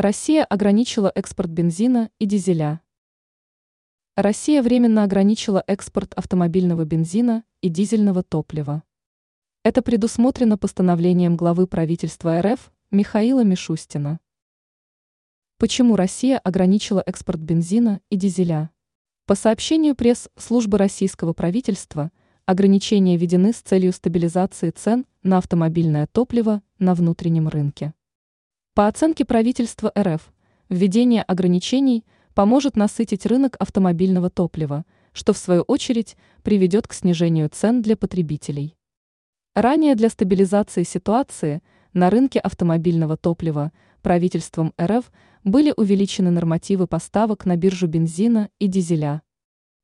Россия ограничила экспорт бензина и дизеля. Россия временно ограничила экспорт автомобильного бензина и дизельного топлива. Это предусмотрено постановлением главы правительства РФ Михаила Мишустина. Почему Россия ограничила экспорт бензина и дизеля? По сообщению пресс-службы российского правительства, ограничения введены с целью стабилизации цен на автомобильное топливо на внутреннем рынке. По оценке правительства РФ, введение ограничений поможет насытить рынок автомобильного топлива, что в свою очередь приведет к снижению цен для потребителей. Ранее для стабилизации ситуации на рынке автомобильного топлива правительством РФ были увеличены нормативы поставок на биржу бензина и дизеля.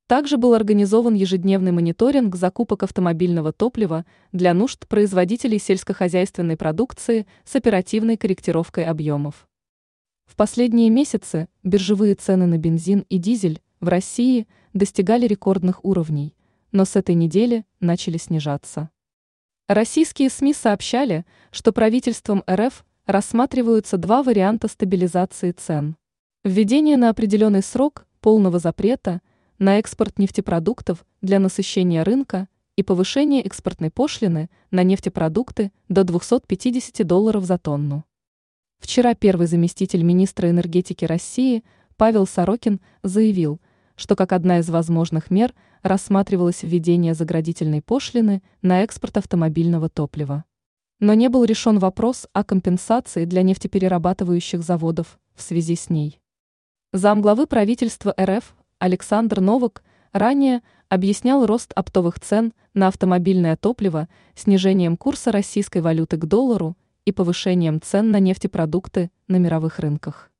Также был организован ежедневный мониторинг закупок автомобильного топлива для нужд производителей сельскохозяйственной продукции с оперативной корректировкой объемов. В последние месяцы биржевые цены на бензин и дизель в России достигали рекордных уровней, но с этой недели начали снижаться. Российские СМИ сообщали, что правительством РФ рассматриваются два варианта стабилизации цен. Введение на определенный срок полного запрета – на экспорт нефтепродуктов для насыщения рынка и повышение экспортной пошлины на нефтепродукты до 250 долларов за тонну. Вчера первый заместитель министра энергетики России Павел Сорокин заявил, что как одна из возможных мер рассматривалось введение заградительной пошлины на экспорт автомобильного топлива. Но не был решен вопрос о компенсации для нефтеперерабатывающих заводов в связи с ней. Замглавы правительства РФ Александр Новак ранее объяснял рост оптовых цен на автомобильное топливо снижением курса российской валюты к доллару и повышением цен на нефтепродукты на мировых рынках.